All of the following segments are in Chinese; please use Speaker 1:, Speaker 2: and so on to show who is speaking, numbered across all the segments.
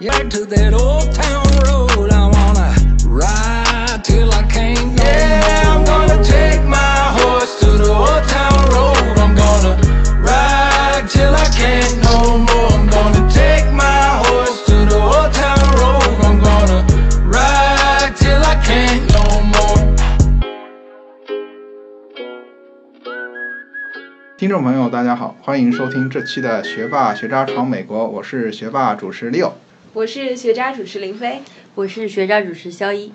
Speaker 1: Yeah, to that old town road, I wanna ride till I can't no Yeah, I'm gonna take my horse to the old town road. I'm gonna ride till I can't no more. I'm gonna take my horse to the old town road. I'm gonna ride till I can't no more.
Speaker 2: 听众朋友，大家好，欢迎收听这期的《学霸学渣闯美国》，我是学霸主持 Leo。
Speaker 3: 我是学渣主持林飞，
Speaker 4: 我是学渣主持肖一。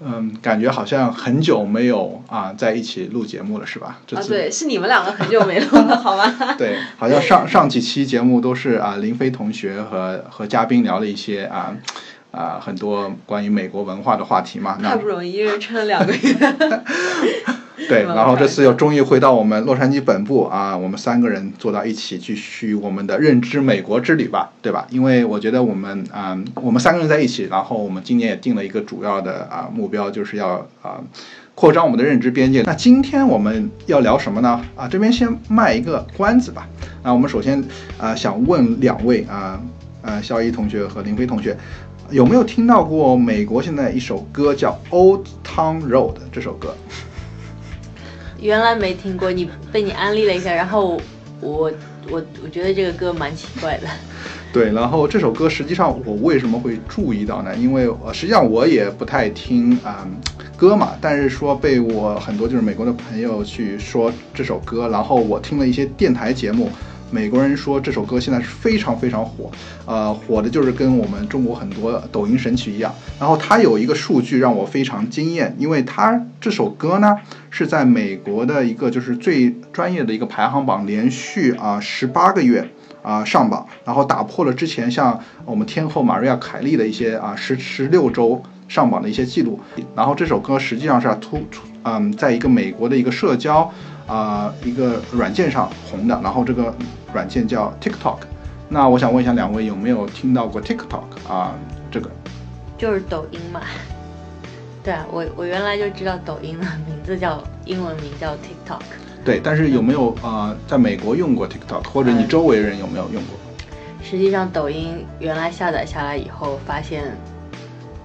Speaker 2: 嗯，感觉好像很久没有啊在一起录节目了，是吧？这
Speaker 3: 啊，对，是你们两个很久没录了，好吗？
Speaker 2: 对，好像上上几期节目都是啊林飞同学和和嘉宾聊了一些啊啊很多关于美国文化的话题嘛。那
Speaker 3: 太不容易，一人撑了两个月。
Speaker 2: 对，
Speaker 3: 嗯
Speaker 2: 然后这次又终于回到我们洛杉矶本部啊，我们三个人坐到一起，继续我们的认知美国之旅吧，对吧？因为我觉得我们啊、我们三个人在一起，然后我们今年也定了一个主要的啊、目标，就是要啊、扩张我们的认知边界。那今天我们要聊什么呢？啊，这边先卖一个关子吧。啊，我们首先啊、想问两位啊呃肖一同学和林飞同学。有没有听到过美国现在一首歌叫《Old Town Road》这首歌？
Speaker 4: 原来没听过，你被你安利了一下，然后我我我觉得这个歌蛮奇怪的。
Speaker 2: 对，然后这首歌实际上我为什么会注意到呢？因为呃，实际上我也不太听啊、歌嘛，但是说被我很多就是美国的朋友去说这首歌，然后我听了一些电台节目，美国人说这首歌现在是非常非常火，呃，火的就是跟我们中国很多抖音神曲一样。然后它有一个数据让我非常惊艳，因为它这首歌呢是在美国的一个就是最专业的一个排行榜连续啊十八个月。啊、上榜，然后打破了之前像我们天后玛瑞亚凯莉的一些啊十十六周上榜的一些记录。然后这首歌实际上是突出嗯，在一个美国的一个社交啊、一个软件上红的，然后这个软件叫 TikTok。那我想问一下两位有没有听到过 TikTok 啊？这个
Speaker 4: 就是抖音嘛。对啊，我我原来就知道抖音的名字叫英文名叫 TikTok。
Speaker 2: 对，但是有没有啊、在美国用过 TikTok，或者你周围人有没有用过？
Speaker 4: 实际上，抖音原来下载下来以后，发现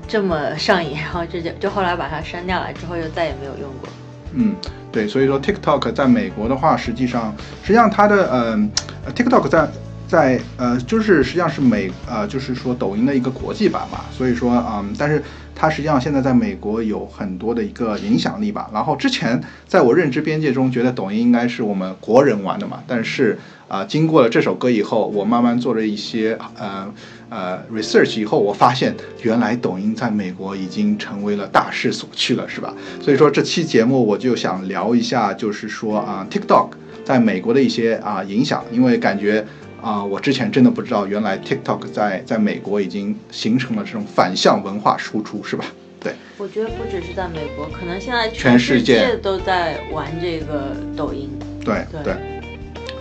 Speaker 4: 这么上瘾，然后这就就后来把它删掉了，之后就再也没有用过。
Speaker 2: 嗯，对，所以说 TikTok 在美国的话，实际上实际上它的嗯、呃 TikTok 在在呃就是实际上是美呃就是说抖音的一个国际版嘛，所以说嗯，但是它实际上现在在美国有很多的一个影响力吧。然后之前在我认知边界中，觉得抖音应该是我们国人玩的嘛，但是啊、经过了这首歌以后，我慢慢做了一些呃呃 research 以后，我发现原来抖音在美国已经成为了大势所趋了，是吧？所以说这期节目我就想聊一下，就是说啊、TikTok 在美国的一些啊、影响，因为感觉啊、我之前真的不知道，原来 TikTok 在在美国已经形成了这种反向文化输出，是吧？对，
Speaker 4: 我觉得不只是在美国，可能现在
Speaker 2: 全世
Speaker 4: 世
Speaker 2: 界
Speaker 4: 都在玩这个抖音。
Speaker 2: 对
Speaker 4: 对
Speaker 2: 对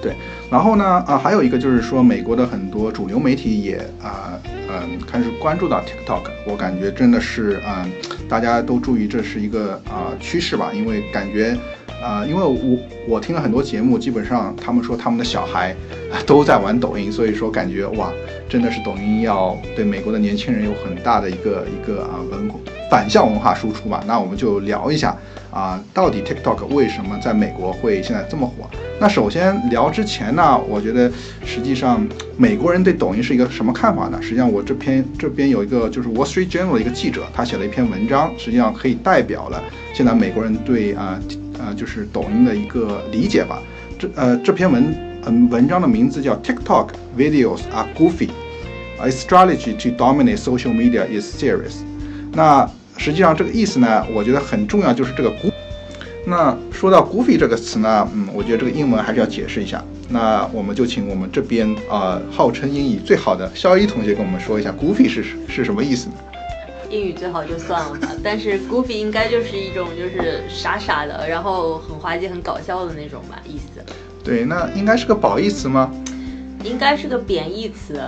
Speaker 2: 对，然后呢，啊，还有一个就是说，美国的很多主流媒体也啊嗯开始关注到 TikTok，我感觉真的是嗯，大家都注意这是一个啊趋势吧，因为感觉啊，因为我我听了很多节目，基本上他们说他们的小孩都在玩抖音，所以说感觉哇，真的是抖音要对美国的年轻人有很大的一个一个啊文反向文化输出嘛。那我们就聊一下啊，到底 TikTok 为什么在美国会现在这么火？那首先聊之前呢，我觉得实际上美国人对抖音是一个什么看法呢？实际上我这篇这边有一个就是 Wall Street Journal 的一个记者，他写了一篇文章，实际上可以代表了现在美国人对啊呃就是抖音的一个理解吧。这呃这篇文嗯文章的名字叫 TikTok videos are goofy。A strategy to dominate social media is serious。那实际上这个意思呢，我觉得很重要，就是这个 “goof”。那说到 “goofy” 这个词呢，嗯，我觉得这个英文还是要解释一下。那我们就请我们这边呃号称英语最好的肖一同学跟我们说一下 “goofy” 是是什么意思呢？
Speaker 4: 英语最好就算了吧，但是 goofy 应该就是一种就是傻傻的，然后很滑稽、很搞笑的那种吧，意思。
Speaker 2: 对，那应该是个褒义词吗？
Speaker 4: 应该是个贬义词，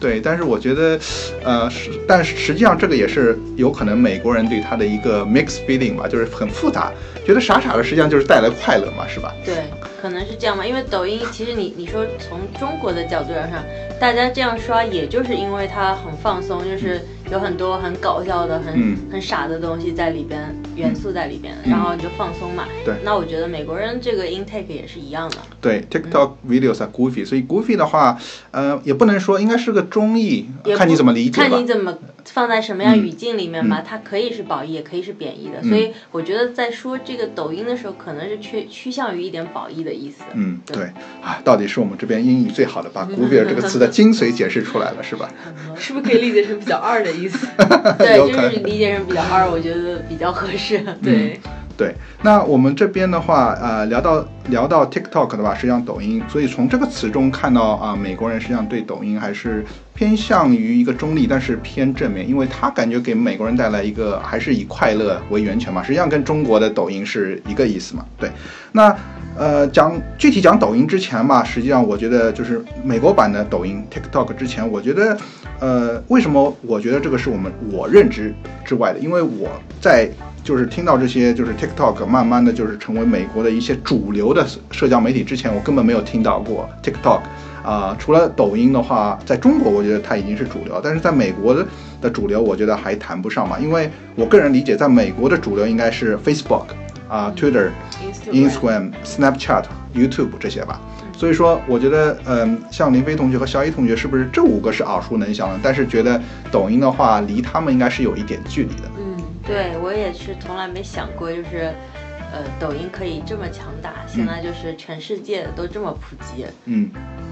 Speaker 2: 对，但是我觉得，呃，实，但是实际上这个也是有可能美国人对他的一个 mix feeling 吧，就是很复杂，觉得傻傻的，实际上就是带来快乐嘛，是吧？
Speaker 4: 对，可能是这样吧，因为抖音其实你你说从中国的角度上，大家这样刷，也就是因为它很放松，就是有很多很搞笑的、很、
Speaker 2: 嗯
Speaker 4: 很傻的东西在里边，元素在里边，
Speaker 2: 嗯
Speaker 4: 然后你就放松嘛。
Speaker 2: 对
Speaker 4: 那我觉得美国人这个 intake 也是一样的。
Speaker 2: 对，TikTok videos are，Goofy，所以 Goofy 的话，呃，也不能说应该是个中
Speaker 4: 意，
Speaker 2: 看你怎么理解吧
Speaker 4: 看你。怎么放在什么样
Speaker 2: 嗯
Speaker 4: 语境里面吧，它可以是褒义，也可以是贬义的。所以我觉得在说这个抖音的时候，可能是趋趋向于一点褒义的意思。
Speaker 2: 嗯，对啊，到底是我们这边英语最好的，把 Goofy 这个词的精髓解释出来了，是吧？
Speaker 3: 是不是可以理解成比较二的意思？
Speaker 4: 对，就是理解成比较二，我觉得比较合适。
Speaker 3: 对，
Speaker 2: 对，那我们这边的话，呃，聊到聊到 TikTok 的话，实际上抖音，所以从这个词中看到啊、美国人实际上对抖音还是偏向于一个中立，但是偏正面，因为他感觉给美国人带来一个还是以快乐为源泉嘛，实际上跟中国的抖音是一个意思嘛。对，那呃，讲具体讲抖音之前吧，实际上我觉得就是美国版的抖音 TikTok 之前，我觉得，呃，为什么我觉得这个是我们我认知之外的？因为我在就是听到这些就是 TikTok 慢慢的就是成为美国的一些主流的社交媒体之前，我根本没有听到过 TikTok。啊、除了抖音的话，在中国我觉得它已经是主流，但是在美国的的主流，我觉得还谈不上嘛。因为我个人理解，在美国的主流应该是 Facebook 啊、Twitter、Instagram、Snapchat、YouTube 这些吧。所以说，我觉得，嗯，像林飞同学和肖一同学，是不是这五个是耳熟能详的？但是觉得抖音的话，离他们应该是有一点距离的。
Speaker 4: 嗯，对我也是从来没想过，就是，呃，抖音可以这么强大，现在就是全世界都这么普及。
Speaker 2: 嗯，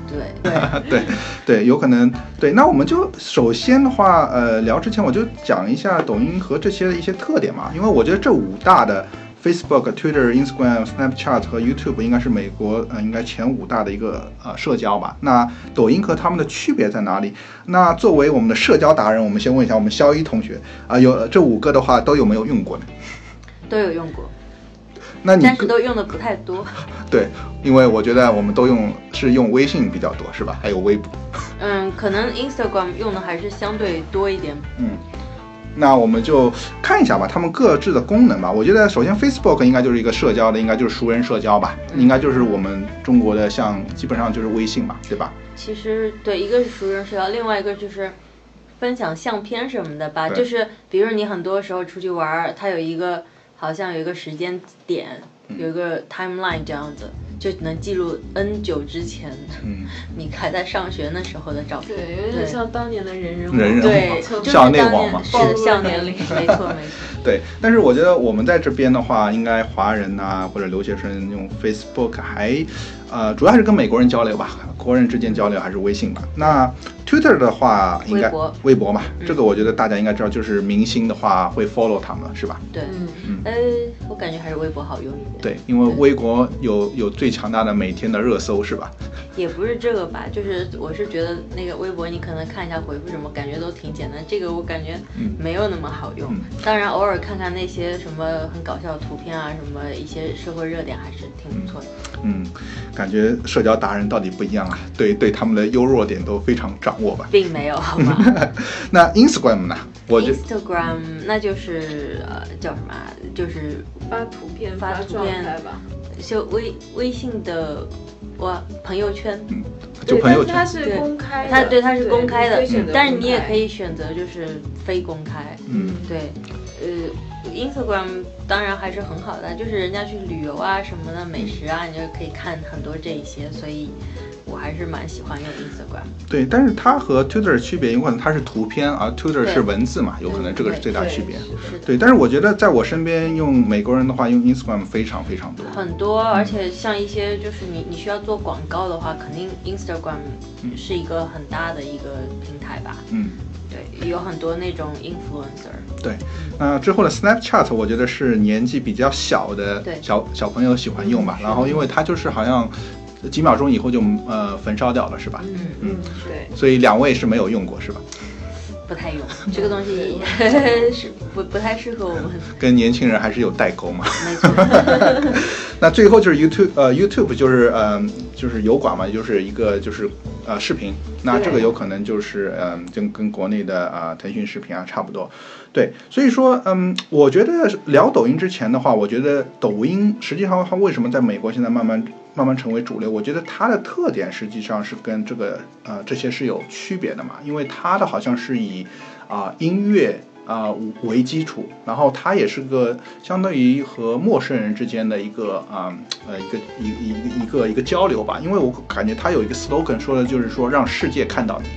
Speaker 4: 对 对，
Speaker 2: 对，对，有可能。对，那我们就首先的话，呃，聊之前我就讲一下抖音和这些的一些特点嘛，因为我觉得这五大的 Facebook、Twitter、Instagram、Snapchat 和 YouTube 应该是美国呃应该前五大的一个呃社交吧。那抖音和他们的区别在哪里？那作为我们的社交达人，我们先问一下我们肖一同学啊、有这五个的话都有没有用过呢？
Speaker 4: 都有用过，
Speaker 2: 那你
Speaker 4: 但是都用的不太多。
Speaker 2: 对，因为我觉得我们都用是用微信比较多，是吧？还有微博。
Speaker 4: 嗯，可能 Instagram 用的还是相对多一点。
Speaker 2: 嗯，那我们就看一下吧，他们各自的功能吧。我觉得首先 Facebook 应该就是一个社交的，应该就是熟人社交吧，应该就是我们中国的像基本上就是微信嘛，对吧？
Speaker 4: 其实对，一个是熟人社交，另外一个就是分享相片什么的吧。就是比如你很多时候出去玩儿，它有一个好像有一个时间点，
Speaker 2: 嗯
Speaker 4: 有一个 timeline 这样子，就能记录 N 久之前
Speaker 2: 嗯，
Speaker 4: 你还在上学那时候的照片。
Speaker 3: 对，有点像当年的人人网。
Speaker 2: 人人
Speaker 4: 对，
Speaker 2: 网
Speaker 4: 就是
Speaker 2: 校内
Speaker 4: 当
Speaker 2: 网嘛
Speaker 4: 年是的，
Speaker 3: 暴露
Speaker 4: 校
Speaker 3: 年龄
Speaker 4: 没错 没错。
Speaker 2: 对。但是我觉得我们在这边的话，应该华人呐、或者留学生用 Facebook 还，呃，主要还是跟美国人交流吧，国人之间交流还是微信吧。那 Twitter 的话，应该
Speaker 4: 微博
Speaker 2: 微博嘛，这个我觉得大家应该知道，就是明星的话会 follow 他们，是吧？
Speaker 4: 对，
Speaker 3: 嗯，
Speaker 4: 呃，我感觉还是微博好用一点。
Speaker 2: 对，因为微博有有最强大的每天的热搜，是吧？
Speaker 4: 也不是这个吧，就是我是觉得那个微博你可能看一下回复什么，感觉都挺简单。这个我感觉没有那么好用。
Speaker 2: 嗯
Speaker 4: 当然偶尔看看那些什么很搞笑的图片啊，什么一些社会热点还是挺不错的。
Speaker 2: 嗯，感觉社交达人到底不一样啊，对对他们的优弱点都非常掌握吧。
Speaker 4: 并没有，好吗
Speaker 2: 那 Instagram 呢？我觉
Speaker 4: ？Instagram 那就是呃叫什么啊？就是
Speaker 3: 发图片、
Speaker 4: 发图片
Speaker 3: 态吧。
Speaker 4: 就微微信的我朋友圈，
Speaker 2: 就，朋友圈，
Speaker 3: 是它是公开的，
Speaker 4: 它对它是公开的但是你也可以选择就是非公开。
Speaker 2: 嗯
Speaker 4: 对，呃，Instagram 当然还是很好的，就是人家去旅游啊什么的，美食啊，你就可以看很多这一些，所以我还是蛮喜欢用 Instagram。
Speaker 2: 对，但是它和 Twitter 的区别有可能它是图片，而 Twitter 是文字嘛，有可能这个是最大
Speaker 3: 对
Speaker 2: 区别。
Speaker 3: 是
Speaker 2: 对，但是我觉得在我身边用美国人的话，用 Instagram 非常非常多。
Speaker 4: 很多，而且像一些就是你你需要做广告的话，肯定 Instagram 是一个很大的一个平台吧。
Speaker 2: 嗯，
Speaker 4: 对，有很多那种 influencer。
Speaker 2: 对。那之后的 Snapchat，我觉得是年纪比较小的
Speaker 4: 对
Speaker 2: 小小朋友喜欢用吧。然后因为它就是好像几秒钟以后就呃焚烧掉了，是吧？
Speaker 4: 嗯
Speaker 3: 嗯，对，
Speaker 2: 所以两位是没有用过，是吧？
Speaker 4: 不太用，这个东西 是不不太适合我们。
Speaker 2: 跟年轻人还是有代沟嘛。
Speaker 4: 没错，
Speaker 2: 那最后就是 YouTube，呃，YouTube 就是呃就是油管嘛，就是一个就是呃视频。那这个有可能就是嗯、跟跟国内的啊、腾讯视频啊差不多。对，所以说嗯，我觉得聊抖音之前的话，我觉得抖音实际上它为什么在美国现在慢慢慢慢成为主流？我觉得它的特点实际上是跟这个呃这些是有区别的嘛，因为它的好像是以啊、音乐。啊、为基础，然后它也是个相当于和陌生人之间的一个啊呃一个一一一个一个交流吧，因为我感觉它有一个 slogan 说的就是说让世界看到你，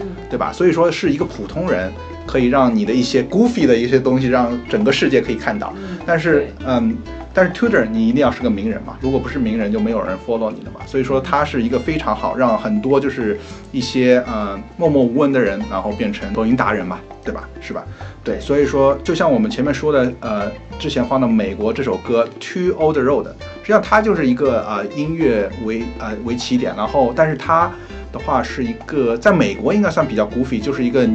Speaker 3: 嗯，
Speaker 2: 对吧？所以说是一个普通人可以让你的一些 goofy 的一些东西让整个世界可以看到，但是
Speaker 3: 对
Speaker 2: 嗯，但是 Tutor 你一定要是个名人嘛，如果不是名人就没有人 follow 你的嘛，所以说它是一个非常好让很多就是一些呃默默无闻的人，然后变成抖音达人嘛，对吧？是吧？对，所以说就像我们前面说的，呃，之前放的美国这首歌《Too Old Road》，实际上它就是一个呃音乐为呃为起点，然后但是它的话是一个在美国应该算比较 goofy，就是一个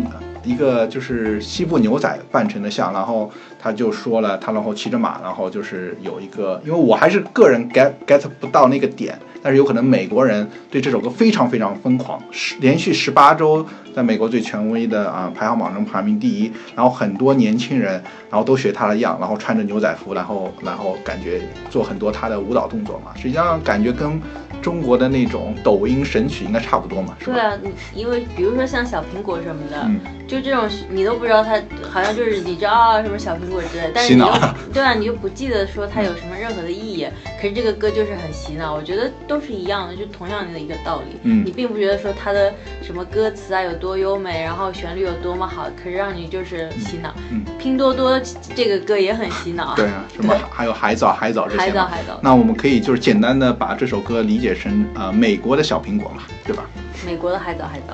Speaker 2: 一个就是西部牛仔扮成的像，然后他就说了，他然后骑着马，然后就是有一个，因为我还是个人 get get 不到那个点，但是有可能美国人对这首歌非常非常疯狂，十连续十八周在美国最权威的啊排行榜中排名第一，然后很多年轻人然后都学他的样，然后穿着牛仔服，然后然后感觉做很多他的舞蹈动作嘛，实际上感觉跟中国的那种抖音神曲应该差不多嘛，是吧？
Speaker 4: 对啊，你因为比如说像小苹果什么的，
Speaker 2: 嗯
Speaker 4: 就这种你都不知道他，好像就是你知道啊什么小苹果之类，但是你又 对啊，你又不记得说它有什么任何的意义。可是这个歌就是很洗脑，我觉得都是一样的，就同样的一个道理。
Speaker 2: 嗯
Speaker 4: 你并不觉得说它的什么歌词啊有多优美，然后旋律有多么好，可是让你就是洗脑。
Speaker 2: 嗯
Speaker 4: 拼多多这个歌也很洗脑，
Speaker 2: 对啊，什么 还有海藻、海藻这些
Speaker 4: 海藻海藻，
Speaker 2: 那我们可以就是简单的把这首歌理解成呃美国的小苹果嘛，对吧？
Speaker 4: 美国的海藻海藻。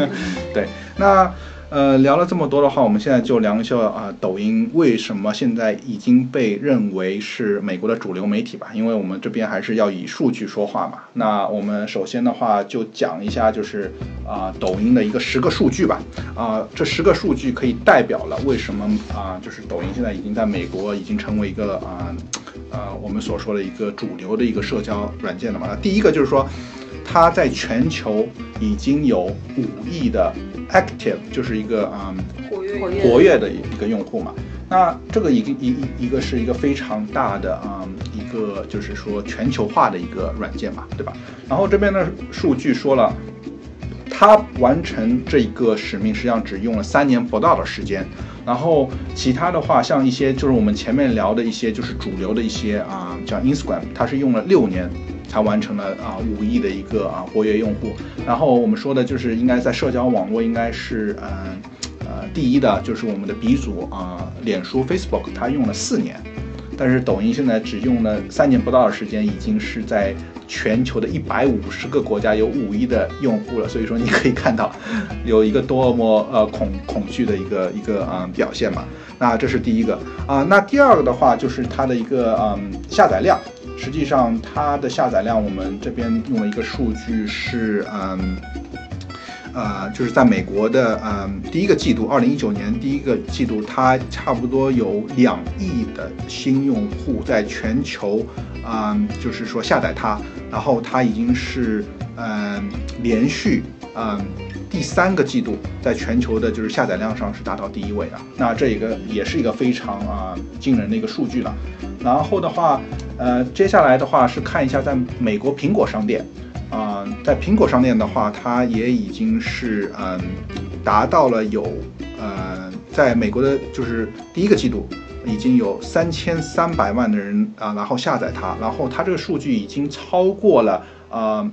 Speaker 2: 对，那呃聊了这么多的话，我们现在就聊一下啊、抖音为什么现在已经被认为是美国的主流媒体吧？因为我们这边还是要以数据说话嘛。那我们首先的话就讲一下就是啊、抖音的一个十个数据吧。啊、这十个数据可以代表了为什么啊、就是抖音现在已经在美国已经成为一个啊呃我们所说的一个主流的一个社交软件了嘛。第一个就是说。它在全球已经有五亿的 active，就是一个嗯
Speaker 3: 活跃
Speaker 4: 活跃
Speaker 2: 的一个用户嘛。那这个一个一一一个是一个非常大的嗯一个就是说全球化的一个软件嘛，对吧？然后这边的数据说了，他完成这一个使命实际上只用了三年不到的时间。然后其他的话，像一些就是我们前面聊的一些就是主流的一些啊，像 Instagram，它是用了六年才完成了啊五亿的一个啊活跃用户。然后我们说的就是应该在社交网络应该是嗯呃第一的就是我们的鼻祖啊脸书 Facebook，它用了四年。但是抖音现在只用了三年不到的时间，已经是在全球的一百五十个国家有五亿的用户了。所以说你可以看到，有一个多么呃恐恐惧的一个一个啊、呃表现嘛。那这是第一个啊、那第二个的话就是它的一个嗯下载量。实际上它的下载量，我们这边用了一个数据是嗯。呃，就是在美国的嗯第一个季度，二零一九年第一个季度，它差不多有两亿的新用户在全球，嗯，就是说下载它，然后它已经是嗯连续嗯第三个季度在全球的就是下载量上是达到第一位的，那这一个也是一个非常啊惊人的一个数据了。然后的话，呃，接下来的话是看一下在美国苹果商店。啊、在苹果商店的话，它也已经是嗯达到了有呃，在美国的就是第一个季度已经有三千三百万的人啊、然后下载它，然后它这个数据已经超过了呃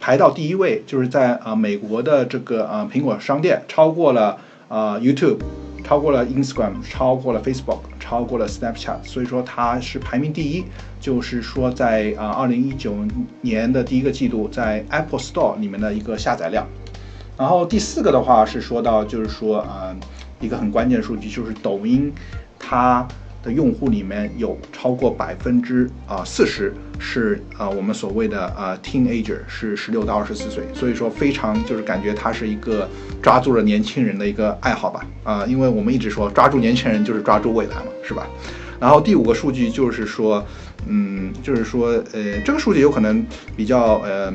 Speaker 2: 排到第一位，就是在啊、美国的这个啊、苹果商店超过了啊、YouTube。超过了 Instagram，超过了 Facebook，超过了 Snapchat，所以说它是排名第一。就是说在啊二零一九年的第一个季度，在 Apple Store 里面的一个下载量。然后第四个的话是说到，就是说，呃，一个很关键的数据就是抖音，它的用户里面有超过百分之啊四十是啊我们所谓的呃 teenager，是十六到二十四岁，所以说非常就是感觉它是一个抓住了年轻人的一个爱好吧啊、因为我们一直说抓住年轻人就是抓住未来嘛，是吧？然后第五个数据就是说，嗯，就是说，呃，这个数据有可能比较呃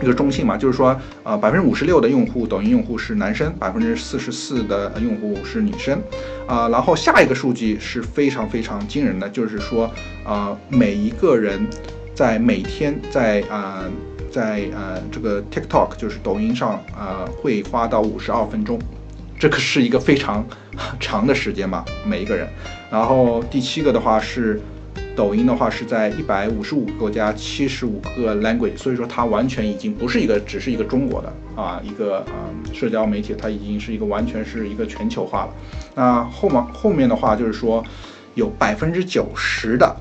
Speaker 2: 一个中性嘛，就是说，呃，百分之五十六的用户，抖音用户是男生，百分之四十四的用户是女生，啊、然后下一个数据是非常非常惊人的，就是说，呃，每一个人在每天在呃在呃这个 TikTok 就是抖音上呃会花到五十二分钟，这个是一个非常长的时间嘛，每一个人。然后第七个的话是抖音的话是在一百五十五个国家七十五个 language，所以说它完全已经不是一个只是一个中国的啊一个嗯社交媒体，它已经是一个完全是一个全球化了。那后面后面的话就是说有百分之九十的，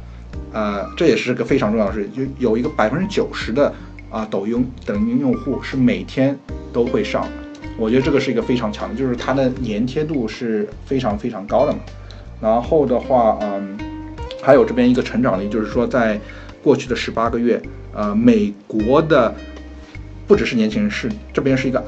Speaker 2: 呃，这也是个非常重要的事情，就有一个百分之九十的啊抖音抖音用户是每天都会上。我觉得这个是一个非常强的，就是它的粘贴度是非常非常高的嘛。然后的话，嗯，还有这边一个成长力，就是说在过去的十八个月，呃，美国的不只是年轻人，是这边是一个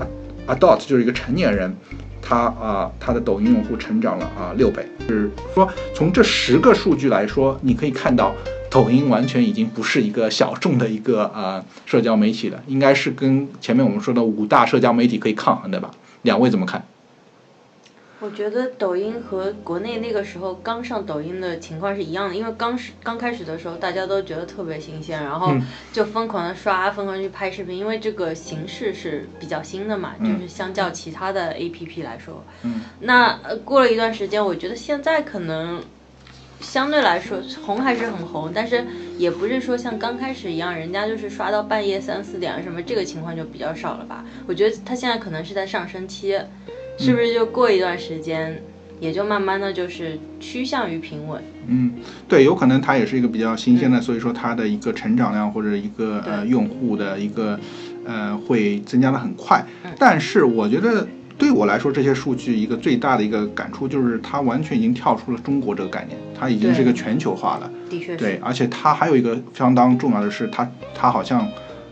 Speaker 2: adult，就是一个成年人，他啊、他的抖音用户成长了啊六倍，就是说从这十个数据来说，你可以看到。抖音完全已经不是一个小众的一个呃社交媒体了，应该是跟前面我们说的五大社交媒体可以抗衡的吧？两位怎么看？
Speaker 4: 我觉得抖音和国内那个时候刚上抖音的情况是一样的，因为刚是刚开始的时候，大家都觉得特别新鲜，然后
Speaker 2: 嗯。
Speaker 4: 就疯狂的刷，疯狂去拍视频，因为这个形式是比较新的嘛，就是相较其他的 APP 来说，
Speaker 2: 嗯，
Speaker 4: 那呃过了一段时间，我觉得现在可能相对来说红还是很红，但是也不是说像刚开始一样，人家就是刷到半夜三四点啊什么，这个情况就比较少了吧？我觉得它现在可能是在上升期，是不是就过一段时间，也就慢慢的就是趋向于平稳？
Speaker 2: 嗯，对，有可能它也是一个比较新鲜的，所以说它的一个成长量或者一个呃用户的一个呃会增加的很快。但是我觉得对我来说，这些数据一个最大的一个感触就是它完全已经跳出了中国这个概念，它已经是一个全球化了。
Speaker 4: 的确是。
Speaker 2: 对，而且它还有一个相当重要的是，它它好像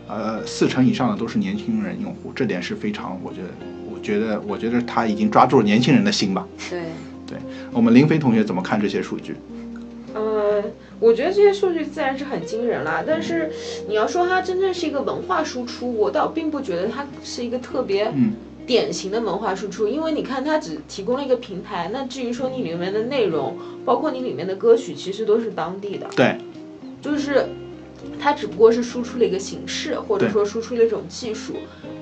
Speaker 2: 呃四成以上的都是年轻人用户，这点是非常我觉得我觉得我觉得他已经抓住了年轻人的心吧。
Speaker 4: 对，对。
Speaker 2: 我们林飞同学怎么看这些数据？
Speaker 3: 呃，我觉得这些数据自然是很惊人啦，但是你要说它真正是一个文化输出，我倒并不觉得它是一个特别
Speaker 2: 嗯。
Speaker 3: 典型的文化输出，因为你看它只提供了一个平台，那至于说你里面的内容，包括你里面的歌曲，其实都是当地的，
Speaker 2: 对，
Speaker 3: 就是它只不过是输出了一个形式，或者说输出了一种技术。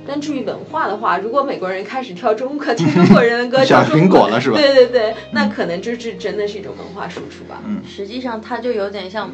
Speaker 3: 但至于文化的话，如果美国人开始跳中国 听中国人的歌，
Speaker 2: 像
Speaker 3: 跳中国
Speaker 2: 苹果了是吧
Speaker 3: 对对对，那可能就是真的是一种文化输出吧。
Speaker 2: 嗯
Speaker 4: 实际上它就有点像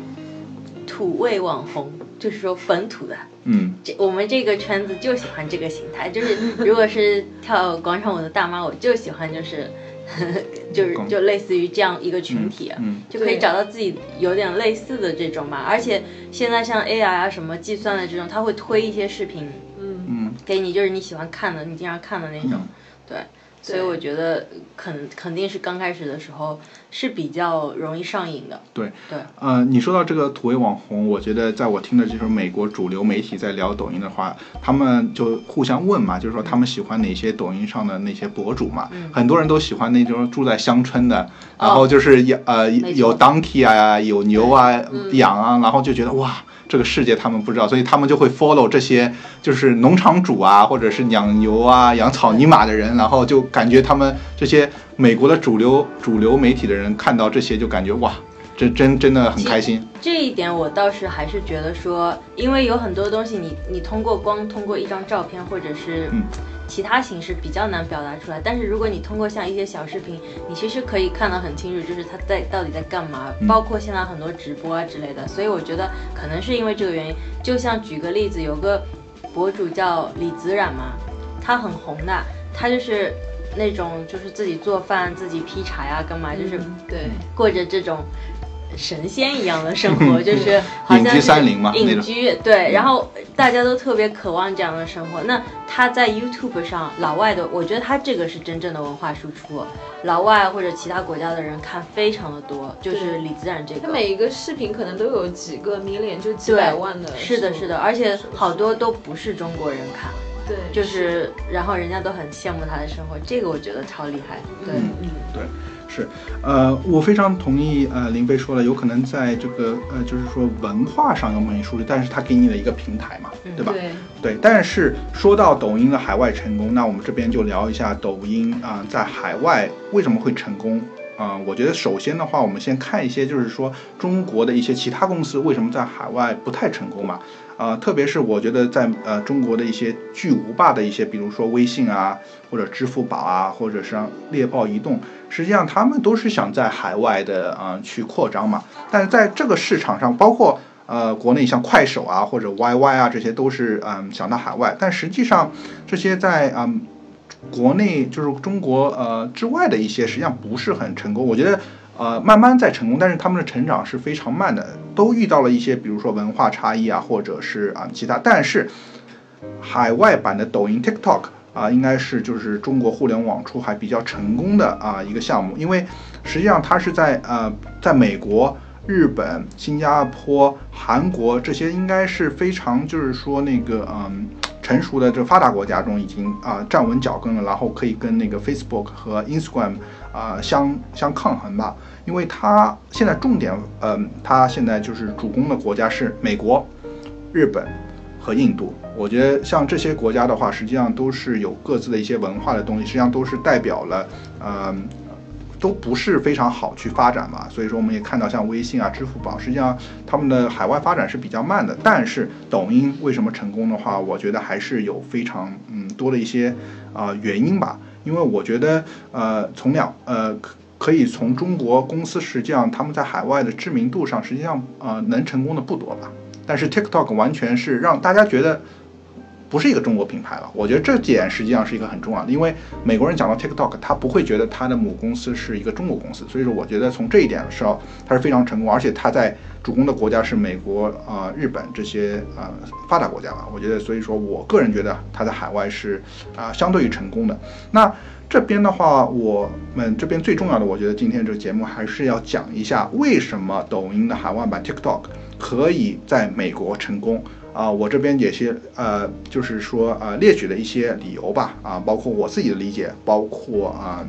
Speaker 4: 土味网红，就是说本土的。
Speaker 2: 嗯
Speaker 4: 这我们这个圈子就喜欢这个形态，就是如果是跳广场舞的大妈，我就喜欢就是，就是就类似于这样一个群体，
Speaker 2: 嗯
Speaker 4: 就可以找到自己有点类似的这种嘛。而且现在像 AI 啊什么计算的这种，它会推一些视频
Speaker 3: 嗯，
Speaker 2: 嗯。
Speaker 4: 给你，就是你喜欢看的，你经常看的那种，
Speaker 2: 嗯。
Speaker 4: 对。所以我觉得肯肯定是刚开始的时候是比较容易上瘾的，
Speaker 2: 对
Speaker 4: 对，
Speaker 2: 呃，你说到这个土味网红，我觉得在我听的就是美国主流媒体在聊抖音的话，他们就互相问嘛，就是说他们喜欢哪些抖音上的那些博主嘛，
Speaker 4: 嗯。
Speaker 2: 很多人都喜欢那种住在乡村的，然后就是有、呃有 donkey 啊，有牛啊、
Speaker 3: 嗯
Speaker 2: 羊啊，然后就觉得哇。这个世界他们不知道，所以他们就会 follow 这些就是农场主啊，或者是养牛啊、养草泥马的人，然后就感觉他们这些美国的主流主流媒体的人看到这些就感觉哇，这真真的很开心。
Speaker 4: 这一点我倒是还是觉得说，因为有很多东西你你通过光通过一张照片或者是
Speaker 2: 嗯
Speaker 4: 其他形式比较难表达出来，但是如果你通过像一些小视频，你其实可以看得很清楚，就是他在到底在干嘛，
Speaker 2: 嗯
Speaker 4: 包括现在很多直播啊之类的，所以我觉得可能是因为这个原因。就像举个例子，有个博主叫李子冉嘛，他很红的，他就是那种就是自己做饭、自己劈柴啊，干嘛，就是
Speaker 3: 嗯对，
Speaker 4: 过着这种神仙一样的生活，就是好像
Speaker 2: 隐居山林嘛
Speaker 4: 隐居对，然后大家都特别渴望这样的生活。那他在 YouTube 上，老外的，我觉得他这个是真正的文化输出，老外或者其他国家的人看非常的多，就是李自然这个。
Speaker 3: 他每一个视频可能都有几个 million，就几百万的。
Speaker 4: 是的，是的，而且好多都不是中国人看，
Speaker 3: 对，
Speaker 4: 就是然后人家都很羡慕他的生活，这个我觉得超厉害。对，
Speaker 3: 嗯嗯，
Speaker 2: 对，是，呃，我非常同意，呃，林飞说的，有可能在这个，呃，就是说文化上有某些数据，但是他给你了一个平台嘛，对吧？
Speaker 3: 对，
Speaker 2: 对，但是说到抖音的海外成功，那我们这边就聊一下抖音啊、在海外为什么会成功啊、我觉得首先的话，我们先看一些，就是说中国的一些其他公司为什么在海外不太成功嘛。啊、特别是我觉得在呃中国的一些巨无霸的一些，比如说微信啊，或者支付宝啊，或者是猎豹移动，实际上他们都是想在海外的啊、去扩张嘛。但是在这个市场上，包括呃，国内像快手啊或者 YY 啊，这些都是嗯想到海外，但实际上这些在嗯国内就是中国呃之外的一些，实际上不是很成功。我觉得呃慢慢在成功，但是他们的成长是非常慢的，都遇到了一些比如说文化差异啊，或者是啊其他，但是海外版的抖音 TikTok 啊，应该是就是中国互联网出海比较成功的啊一个项目，因为实际上它是在呃在美国。日本、新加坡、韩国这些应该是非常就是说那个嗯成熟的这发达国家中已经啊、站稳脚跟了，然后可以跟那个 Facebook 和 Instagram 啊、相相抗衡吧，因为它现在重点嗯，它现在就是主攻的国家是美国、日本和印度。我觉得像这些国家的话，实际上都是有各自的一些文化的东西，实际上都是代表了嗯。都不是非常好去发展嘛，所以说我们也看到像微信啊、支付宝，实际上他们的海外发展是比较慢的。但是抖音为什么成功的话，我觉得还是有非常嗯多的一些啊、原因吧。因为我觉得呃从两呃可可以从中国公司实际上他们在海外的知名度上，实际上呃能成功的不多吧。但是 TikTok 完全是让大家觉得不是一个中国品牌了。我觉得这点实际上是一个很重要的，因为美国人讲到 TikTok，他不会觉得他的母公司是一个中国公司，所以说我觉得从这一点上，它是非常成功，而且它在主攻的国家是美国、啊、日本这些呃发达国家吧。我觉得，所以说我个人觉得它在海外是啊、相对于成功的。那这边的话，我们这边最重要的，我觉得今天这个节目还是要讲一下为什么抖音的海外版 TikTok 可以在美国成功。啊，我这边也是呃，就是说呃，列举了一些理由吧，啊，包括我自己的理解，包括啊，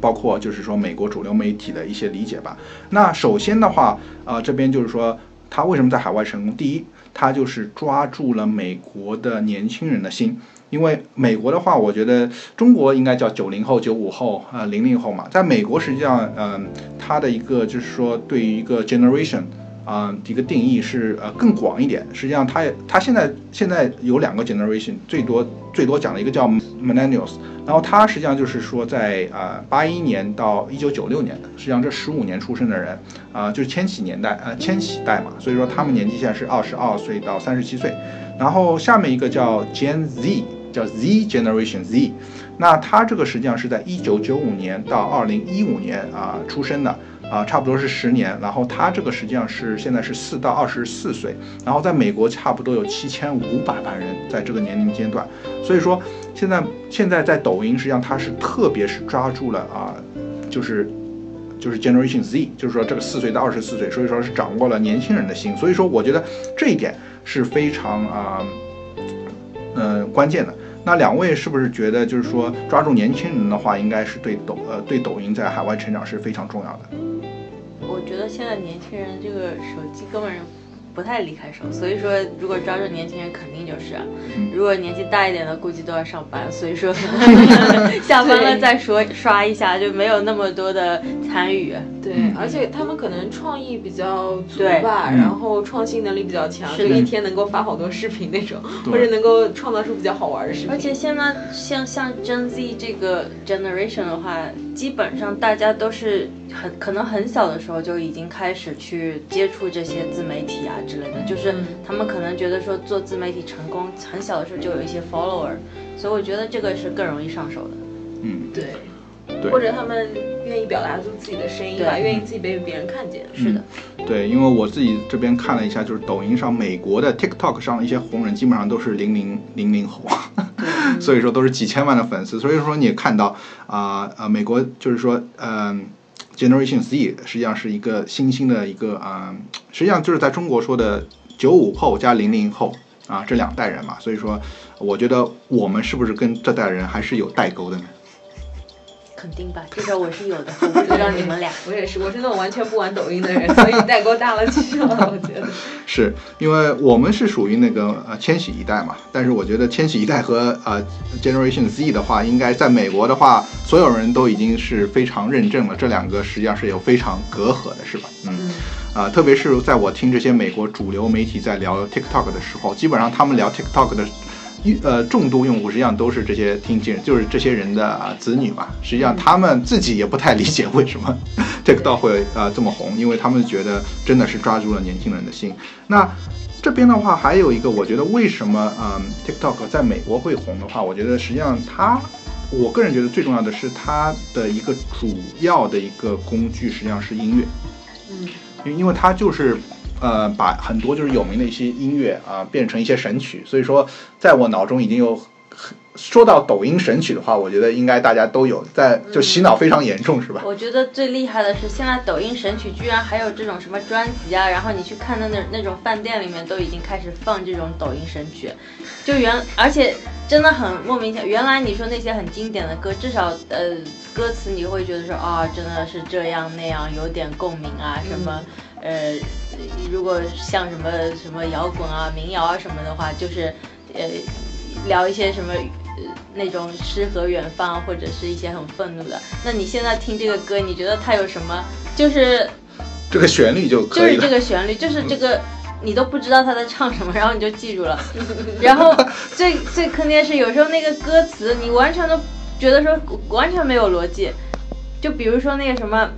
Speaker 2: 包括就是说美国主流媒体的一些理解吧。那首先的话，呃，这边就是说他为什么在海外成功？第一，他就是抓住了美国的年轻人的心。因为美国的话，我觉得中国应该叫九零后、九五后啊、零零后嘛，在美国实际上，嗯、他的一个就是说对于一个 generation。啊、一个定义是呃更广一点。实际上它，也它现在现在有两个 generation，最多最多讲的一个叫 millennials，然后它实际上就是说在啊八一年到一九九六年，实际上这十五年出生的人啊、就是千禧年代呃千禧代嘛，所以说他们年纪现在是二十二岁到三十七岁。然后下面一个叫 Gen Z，叫 Z generation Z，那它这个实际上是在一九九五年到二零一五年啊、出生的。啊，差不多是十年，然后他这个实际上是现在是四到二十四岁，然后在美国差不多有七千五百万人在这个年龄阶段，所以说现在现在在抖音实际上它是特别是抓住了啊，就是就是 Generation Z，就是说这个四岁到二十四岁，所以说是掌握了年轻人的心，所以说我觉得这一点是非常啊，嗯、关键的。那两位是不是觉得就是说抓住年轻人的话，应该是对抖呃对抖音在海外成长是非常重要的？
Speaker 4: 我觉得现在年轻人这个手机根本不太离开手，所以说如果抓住年轻人，肯定就是啊。如果年纪大一点的，估计都要上班，所以说 下班了再说刷一下，就没有那么多的参与。
Speaker 3: 对，
Speaker 2: 嗯。
Speaker 3: 而且他们可能创意比较足吧，
Speaker 2: 嗯。
Speaker 3: 然后创新能力比较强，就一天能够发好多视频那种，或者能够创造出比较好玩的视频。
Speaker 4: 而且现在像像 Gen Z 这个 generation 的话，基本上大家都是很可能很小的时候就已经开始去接触这些自媒体啊之类的，就是
Speaker 3: 嗯
Speaker 4: 他们可能觉得说做自媒体成功，很小的时候就有一些 follower，所以我觉得这个是更容易上手的。
Speaker 2: 嗯，
Speaker 3: 对，
Speaker 2: 对
Speaker 3: 或者他们愿意表达出自己的声音
Speaker 4: 对
Speaker 3: 吧，愿意自己被别人看见。
Speaker 4: 是的，
Speaker 2: 对，因为我自己这边看了一下，就是抖音上美国的 TikTok 上的一些红人，基本上都是零零零零后，所以说都是几千万的粉丝。所以说你也看到啊呃美国就是说嗯、Generation Z 实际上是一个新兴的一个啊、实际上就是在中国说的九五后加零零后啊这两代人嘛。所以说，我觉得我们是不是跟这代人还是有代沟的呢？
Speaker 4: 肯定吧，这个我是有的，我不知道你们俩。
Speaker 3: 我也是，我是那种完全不玩抖音的人，所以代沟大了去了，我觉得。
Speaker 2: 是因为我们是属于那个呃千禧一代嘛，但是我觉得千禧一代和呃 Generation Z 的话，应该在美国的话，所有人都已经是非常认证了，这两个实际上是有非常隔阂的，是吧？嗯。啊、特别是在我听这些美国主流媒体在聊 TikTok 的时候，基本上他们聊 TikTok 的用呃重度用户实际上都是这些听进就是这些人的、啊子女嘛。实际上他们自己也不太理解为什么 TikTok 会呃这么红，因为他们觉得真的是抓住了年轻人的心。那这边的话，还有一个，我觉得为什么嗯 TikTok 在美国会红的话，我觉得实际上它，我个人觉得最重要的是它的一个主要的一个工具，实际上是音乐。
Speaker 3: 嗯，
Speaker 2: 因因为它就是。呃，把很多就是有名的一些音乐啊、变成一些神曲，所以说在我脑中已经有说到抖音神曲的话，我觉得应该大家都有在就洗脑非常严重，是吧？
Speaker 4: 我觉得最厉害的是，现在抖音神曲居然还有这种什么专辑啊，然后你去看的那那种饭店里面都已经开始放这种抖音神曲，就原而且真的很莫名其妙。原来你说那些很经典的歌，至少呃歌词你会觉得说啊、真的是这样那样，有点共鸣啊什么。呃，如果像什么什么摇滚啊、民谣啊什么的话，就是呃聊一些什么呃那种诗和远方，或者是一些很愤怒的。那你现在听这个歌，你觉得它有什么？就是
Speaker 2: 这个旋律就
Speaker 4: 就是这。个旋律，就是这个。你都不知道他在唱什么，然后你就记住了。然后最最坑爹是，有时候那个歌词你完全都觉得说完全没有逻辑。就比如说那个什么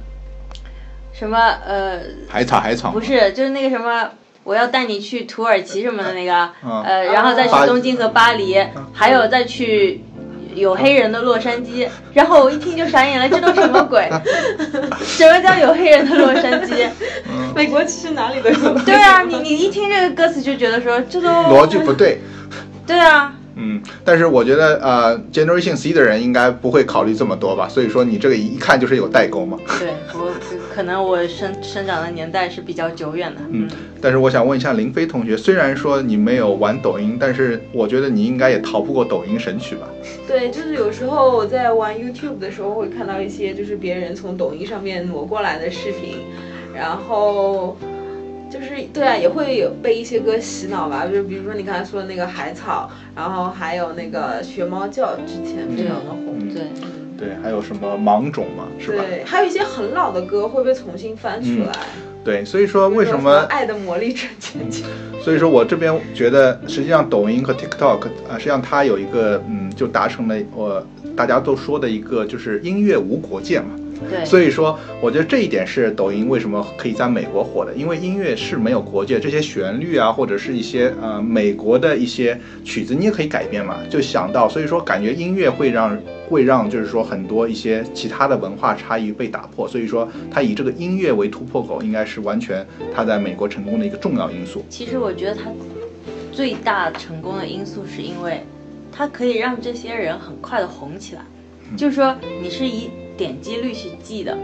Speaker 4: 什么呃，
Speaker 2: 海草海草
Speaker 4: 不是，就是那个什么，我要带你去土耳其什么的那个，
Speaker 2: 嗯
Speaker 4: 呃，然后再去东京和巴黎，还有再去有黑人的洛杉矶。然后我一听就傻眼了，这都什么鬼？什么叫有黑人的洛杉矶？
Speaker 3: 美国其实哪里都有。
Speaker 4: 对啊，你你一听这个歌词就觉得说这都
Speaker 2: 逻辑不。对。
Speaker 4: 对啊，
Speaker 2: 嗯，但是我觉得呃，Generation C 的人应该不会考虑这么多吧，所以说你这个一看就是有代沟嘛。
Speaker 4: 对我可能我生生长的年代是比较久远的。嗯，
Speaker 2: 但是我想问一下林飞同学，虽然说你没有玩抖音，但是我觉得你应该也逃不过抖音神曲吧？
Speaker 3: 对，就是有时候我在玩 YouTube 的时候，会看到一些就是别人从抖音上面挪过来的视频，然后就是对啊，也会有被一些歌洗脑吧，就是比如说你刚才说的那个海草，然后还有那个学猫叫，之前非常的红。
Speaker 2: 嗯
Speaker 4: 对，
Speaker 2: 对，还有什么芒种嘛，是吧？
Speaker 3: 对，还有一些很老的歌会被重新翻出来。
Speaker 2: 对，所以说为什么？
Speaker 3: 爱的魔力转圈圈？
Speaker 2: 所以说我这边觉得，实际上抖音和 TikTok 啊、实际上它有一个嗯，就达成了我、大家都说的一个，就是音乐无国界嘛。
Speaker 4: 对，
Speaker 2: 所以说，我觉得这一点是抖音为什么可以在美国火的，因为音乐是没有国界，这些旋律啊，或者是一些呃美国的一些曲子，你也可以改编嘛。就想到，所以说感觉音乐会让会让就是说很多一些其他的文化差异被打破，所以说它以这个音乐为突破口，应该是完全它在美国成功的一个重要因素。
Speaker 4: 其实我觉得它最大成功的因素是因为它可以让这些人很快的红起来，就是说你是以点击率去记的。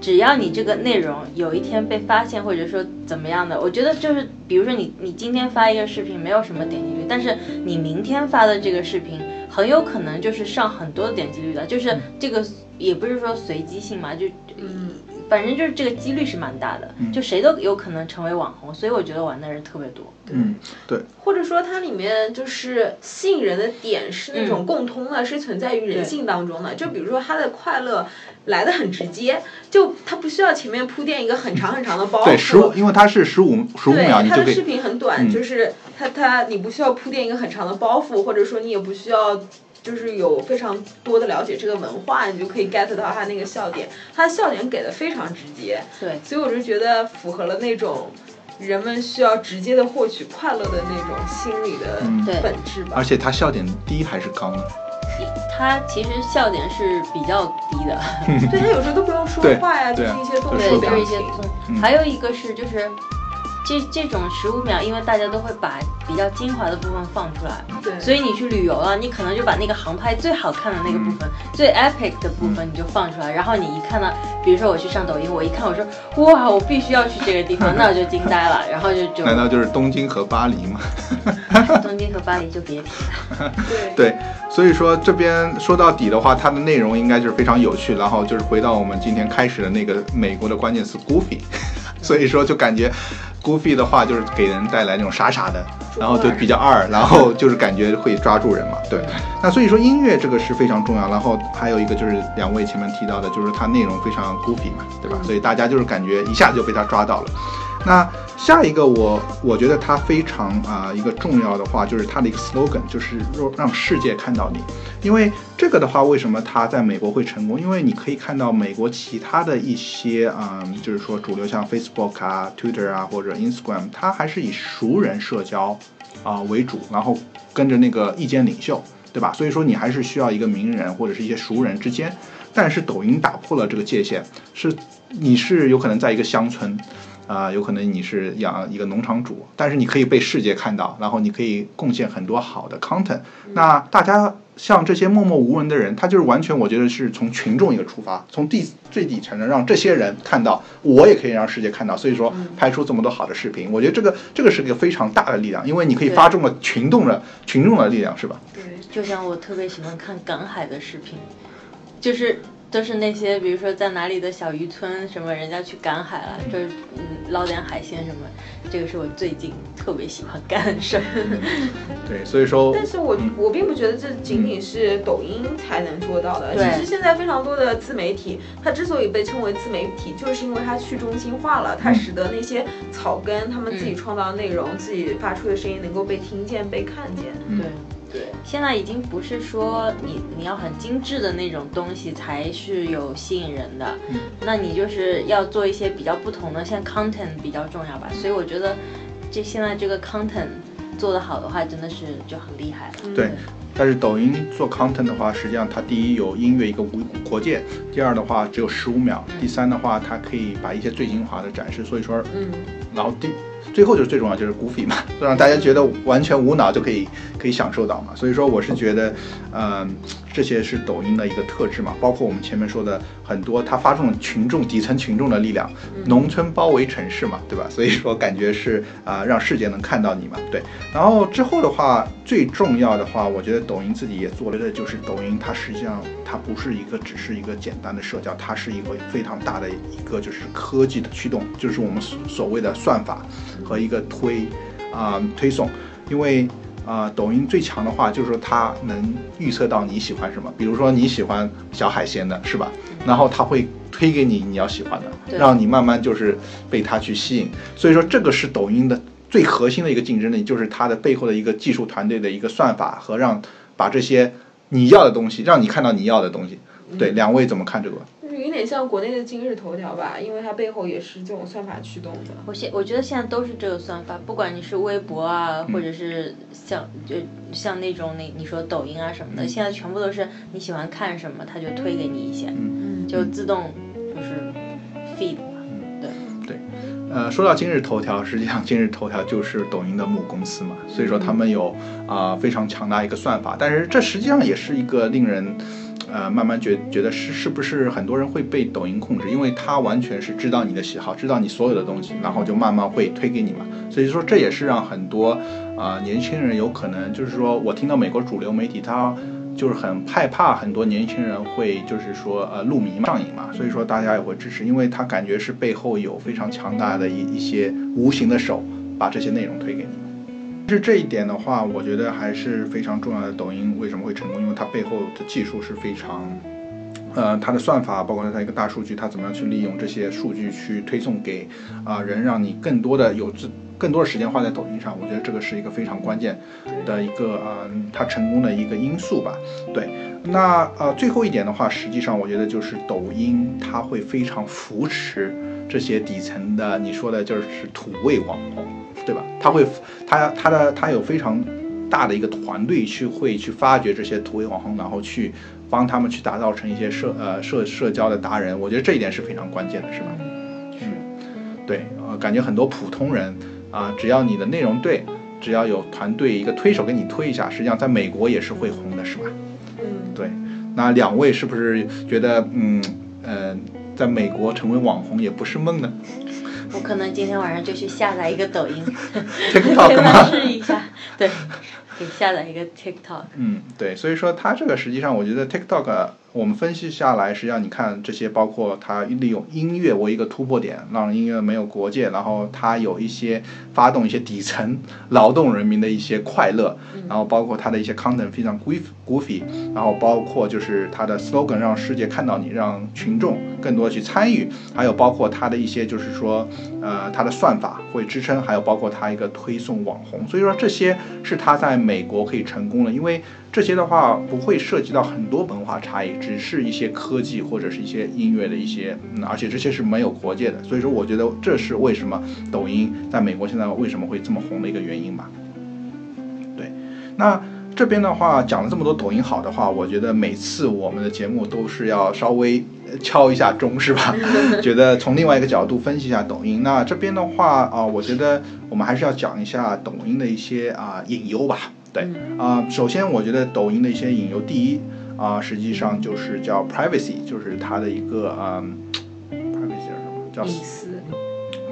Speaker 4: 只要你这个内容有一天被发现，或者说怎么样的，我觉得就是，比如说你你今天发一个视频没有什么点击率，但是你明天发的这个视频很有可能就是上很多点击率的，就是这个也不是说随机性嘛，就
Speaker 3: 嗯，
Speaker 4: 反正就是这个几率是蛮大的，就谁都有可能成为网红，所以我觉得玩的人特别多。
Speaker 2: 嗯，对，
Speaker 3: 或者说它里面就是吸引人的点是那种共通的，是存在于人性当中的。就比如说他的快乐来的很直接，就他不需要前面铺垫一个很长很长的包袱。
Speaker 2: 对，十五，因为它是十五十五
Speaker 3: 对，
Speaker 2: 秒，你就可以
Speaker 3: 它的视频很短，
Speaker 2: 嗯
Speaker 3: 就是它它你不需要铺垫一个很长的包袱，或者说你也不需要就是有非常多的了解这个文化，你就可以 get 到他那个笑点，他的笑点给的非常直接，
Speaker 4: 对，
Speaker 3: 所以我就觉得符合了那种人们需要直接的获取快乐的那种心理的本质吧。
Speaker 2: 而且他笑点低还是高呢？
Speaker 4: 他其实笑点是比较低的。
Speaker 3: 对他有时候都不用说话呀，就是一些动，作表情。
Speaker 4: 还有一个是就是这这种十五秒，因为大家都会把比较精华的部分放出来，
Speaker 3: 对，
Speaker 4: 所以你去旅游了，你可能就把那个航拍最好看的那个部分、最 epic 的部分你就放出来，然后你一看到，比如说我去上抖音，我一看我说哇，我必须要去这个地方，那我就惊呆了，然后就就
Speaker 2: 难道就是东京和巴黎吗？
Speaker 4: 东京和巴黎就别提了。
Speaker 3: 对
Speaker 2: 对，所以说这边说到底的话，它的内容应该就是非常有趣。然后就是回到我们今天开始的那个美国的关键词 goofy，所以说就感觉 goofy 的话就是给人带来那种傻傻的，然后就比较二，然后就是感觉会抓住人嘛。对，那所以说音乐这个是非常重要。然后还有一个就是两位前面提到的，就是它内容非常 goofy 嘛，对吧？所以大家就是感觉一下子就被他抓到了。那下一个我我觉得它非常啊、一个重要的话就是它的一个 slogan，就是让让世界看到你。因为这个的话，为什么它在美国会成功？因为你可以看到美国其他的一些嗯，就是说主流像 Facebook 啊、Twitter 啊或者 Instagram，它还是以熟人社交啊、为主，然后跟着那个意见领袖，对吧？所以说你还是需要一个名人或者是一些熟人之间。但是抖音打破了这个界限，是你是有可能在一个乡村。啊、有可能你是养一个农场主，但是你可以被世界看到，然后你可以贡献很多好的 content。那大家像这些默默无闻的人，他就是完全我觉得是从群众一个出发，从第最底层的让这些人看到，我也可以让世界看到。所以说拍出这么多好的视频，我觉得这个这个是个非常大的力量，因为你可以发动了群众的群众的力量，是吧？
Speaker 3: 对，
Speaker 4: 就像我特别喜欢看赶海的视频，就是都是那些比如说在哪里的小渔村，什么人家去赶海了，就是嗯捞点海鲜什么，这个是我最近特别喜欢干的事儿。
Speaker 2: 对，所以说，
Speaker 3: 但是我我并不觉得这仅仅是抖音才能做到的。
Speaker 4: 对
Speaker 3: 其实现在非常多的自媒体，它之所以被称为自媒体，就是因为它去中心化了，它使得那些草根他们自己创造的内容、自己发出的声音能够被听见、被看见。
Speaker 4: 对。
Speaker 3: 对，
Speaker 4: 现在已经不是说你你要很精致的那种东西才是有吸引人的，
Speaker 2: 嗯。
Speaker 4: 那你就是要做一些比较不同的，像 content 比较重要吧。所以我觉得这现在这个 content 做得好的话，真的是就很厉害了。
Speaker 2: 对，但是抖音做 content 的话，实际上它第一有音乐一个无国界，第二的话只有十五秒，第三的话它可以把一些最精华的展示，所以说，
Speaker 3: 嗯，
Speaker 2: 然后第最后就是最重要就是 goofy 嘛，就 让大家觉得完全无脑就可以可以享受到嘛。所以说我是觉得，嗯、这些是抖音的一个特质嘛，包括我们前面说的很多，它发动了群众底层群众的力量，农村包围城市嘛，对吧？所以说感觉是啊、让世界能看到你嘛，对。然后之后的话，最重要的话，我觉得抖音自己也做了的就是抖音，它实际上它不是一个只是一个简单的社交，它是一个非常大的一个就是科技的驱动，就是我们所所谓的算法和一个推啊、推送，因为。啊、抖音最强的话就是说它能预测到你喜欢什么，比如说你喜欢小海鲜的，是吧？然后它会推给你你要喜欢的，让你慢慢就是被它去吸引。所以说这个是抖音的最核心的一个竞争力，就是它的背后的一个技术团队的一个算法和让把这些你要的东西，让你看到你要的东西。对，两位怎么看这个？
Speaker 3: 就是有点像国内的今日头条吧，因为它背后也是这种算法驱动的。
Speaker 4: 我现我觉得现在都是这个算法，不管你是微博啊，或者是像就像那种那你说抖音啊什么的，现在全部都是你喜欢看什么，它就推给你一些，
Speaker 3: 嗯，
Speaker 4: 就自动就是 feed 嘛。对，
Speaker 2: 呃，说到今日头条，实际上今日头条就是抖音的母公司嘛，所以说他们有啊、非常强大一个算法，但是这实际上也是一个令人。呃，慢慢觉觉得是是不是很多人会被抖音控制，因为它完全是知道你的喜好，知道你所有的东西，然后就慢慢会推给你嘛。所以说这也是让很多啊、年轻人有可能就是说我听到美国主流媒体它就是很害怕很多年轻人会就是说呃入迷嘛上瘾嘛，所以说大家也会支持，因为他感觉是背后有非常强大的一一些无形的手把这些内容推给你。是这一点的话，我觉得还是非常重要的。抖音为什么会成功？因为它背后的技术是非常，呃，它的算法，包括它一个大数据，它怎么样去利用这些数据去推送给啊、人，让你更多的有自更多的时间花在抖音上。我觉得这个是一个非常关键的一个呃，它成功的一个因素吧。对，那呃，最后一点的话，实际上我觉得就是抖音它会非常扶持这些底层的，你说的就是土味网红。对吧？他会，他他的他有非常大的一个团队去会去发掘这些土味网红，然后去帮他们去打造成一些社呃社社交的达人，我觉得这一点是非常关键的，是吧？嗯对，呃，感觉很多普通人啊、只要你的内容对，只要有团队一个推手给你推一下，实际上在美国也是会红的，是吧？
Speaker 3: 嗯，
Speaker 2: 对，那两位是不是觉得，嗯呃，在美国成为网红也不是梦呢
Speaker 4: 我可能今天晚上就去下载一个抖音？试一下，对，给下载一个 TikTok。
Speaker 2: 嗯，对，所以说它这个实际上，我觉得 TikTok 我们分析下来，实际上你看这些，包括它利用音乐为一个突破点，让音乐没有国界，然后它有一些发动一些底层劳动人民的一些快乐，然后包括它的一些 content 非常 goofy 然后包括就是它的 slogan 让世界看到你，让群众更多去参与，还有包括它的一些就是说，呃，它的算法会支撑，还有包括它一个推送网红，所以说这些是它在美国可以成功的，因为这些的话不会涉及到很多文化差异，只是一些科技或者是一些音乐的一些，嗯，而且这些是没有国界的，所以说我觉得这是为什么抖音在美国现在为什么会这么红的一个原因吧。对，那这边的话讲了这么多抖音好的话，我觉得每次我们的节目都是要稍微呃敲一下钟，是吧？觉得从另外一个角度分析一下抖音。那这边的话啊、我觉得我们还是要讲一下抖音的一些啊、隐忧吧。对啊、首先我觉得抖音的一些引流，第一啊、实际上就是叫 privacy，就是它的一个嗯、privacy 是什么？叫
Speaker 3: 隐私，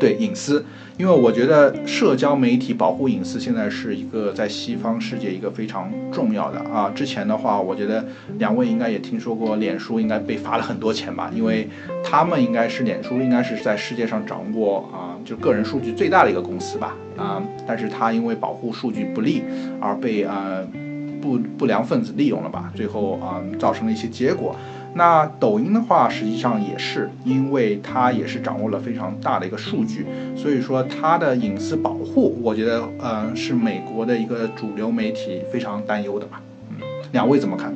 Speaker 2: 对隐私，因为我觉得社交媒体保护隐私现在是一个在西方世界一个非常重要的啊。之前的话，我觉得两位应该也听说过，脸书应该被罚了很多钱吧？因为他们应该是脸书应该是在世界上掌握啊，就个人数据最大的一个公司吧啊。但是它因为保护数据不力而被啊不不良分子利用了吧，最后啊、造成了一些结果。那抖音的话，实际上也是，因为它也是掌握了非常大的一个数据，所以说它的隐私保护，我觉得，呃，是美国的一个主流媒体非常担忧的吧。嗯，两位怎么看？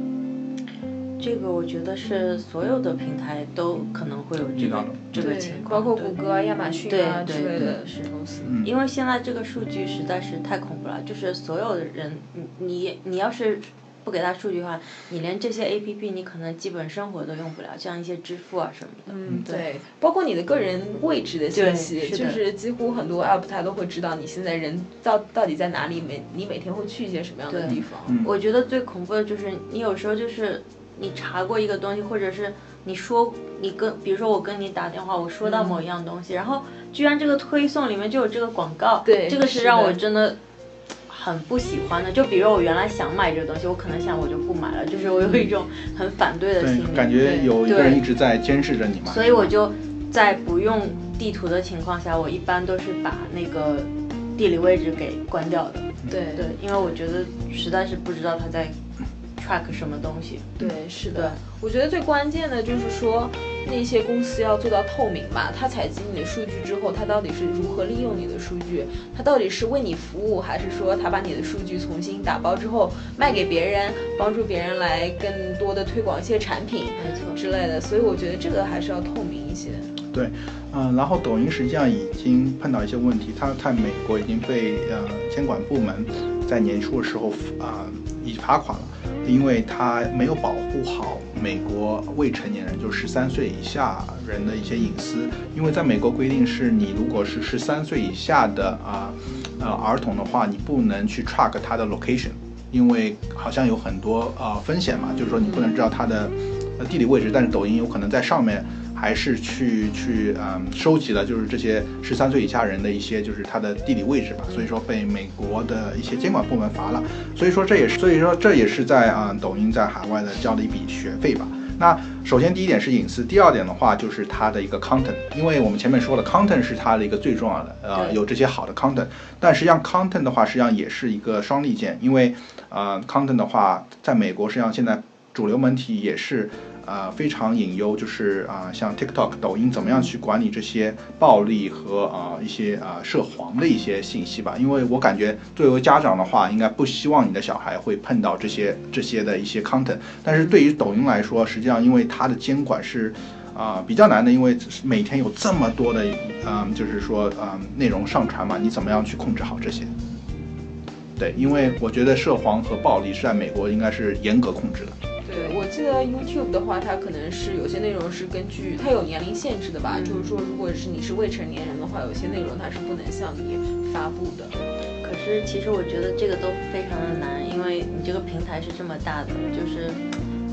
Speaker 4: 这个我觉得是所有的平台都可能会有这个这个情，况，
Speaker 3: 包括谷歌啊、亚马逊啊
Speaker 4: 对
Speaker 3: 之类的
Speaker 4: 是
Speaker 3: 公司。
Speaker 2: 嗯
Speaker 4: 因为现在这个数据实在是太恐怖了，就是所有的人，你你你要是不给他数据的话，你连这些 A P P 你可能基本生活都用不了，像一些支付啊什么的。
Speaker 3: 嗯，对，包括你的个人位置的信息，就是几乎很多 app 它都会知道你现在人到到底在哪里，每你每天会去一些什么样的地方。
Speaker 2: 嗯
Speaker 4: 我觉得最恐怖的就是你有时候就是你查过一个东西，或者是你说你跟，比如说我跟你打电话，我说到某一样东西，然后居然这个推送里面就有这个广告，
Speaker 3: 对
Speaker 4: 这个是让我真的。很不喜欢的，就比如我原来想买这个东西，我可能想我就不买了，就是我有一种很反对的心理，，
Speaker 2: 感觉有一个人一直在监视着你嘛。
Speaker 4: 所以我就在不用地图的情况下，我一般都是把那个地理位置给关掉的。
Speaker 3: 对
Speaker 4: 对，因为我觉得实在是不知道他在 track 什么东西。
Speaker 3: 对，是的。我觉得最关键的就是说，那些公司要做到透明吧。他采集你的数据之后，他到底是如何利用你的数据？他到底是为你服务，还是说他把你的数据重新打包之后卖给别人，帮助别人来更多的推广一些产品
Speaker 4: 没错
Speaker 3: 之类的？所以我觉得这个还是要透明一些。
Speaker 2: 对，嗯、然后抖音实际上已经碰到一些问题，它在美国已经被呃监管部门在年初的时候啊、已经罚款了，因为它没有保护好美国未成年人，就十三岁以下人的一些隐私，因为在美国规定是你如果是十三岁以下的啊呃儿童的话，你不能去 track 他的 location，因为好像有很多呃风险嘛，就是说你不能知道他的地理位置，但是抖音有可能在上面还是去去嗯收集了就是这些十三岁以下人的一些就是他的地理位置吧，所以说被美国的一些监管部门罚了，所以说这也是所以说这也是在啊、抖音在海外的交的一笔学费吧。那首先第一点是隐私，第二点的话就是它的一个 content，因为我们前面说了，content 是它的一个最重要的，呃，有这些好的 content，但实际上 content 的话实际上也是一个双利剑，因为呃 content 的话，在美国实际上现在主流媒体也是呃非常隐忧，就是啊、像 TikTok、抖音怎么样去管理这些暴力和啊、一些啊、涉黄的一些信息吧。因为我感觉作为家长的话，应该不希望你的小孩会碰到这些这些的一些 content。但是对于抖音来说，实际上因为它的监管是。啊、比较难的，因为每天有这么多的，嗯，就是说，嗯，内容上传嘛，你怎么样去控制好这些？对，因为我觉得涉黄和暴力是在美国应该是严格控制的。
Speaker 3: 对，我记得 YouTube 的话，它可能是有些内容是根据它有年龄限制的吧，就是说，如果是你是未成年人的话，有些内容它是不能向你发布的。
Speaker 4: 可是其实我觉得这个都非常的难，因为你这个平台是这么大的，就是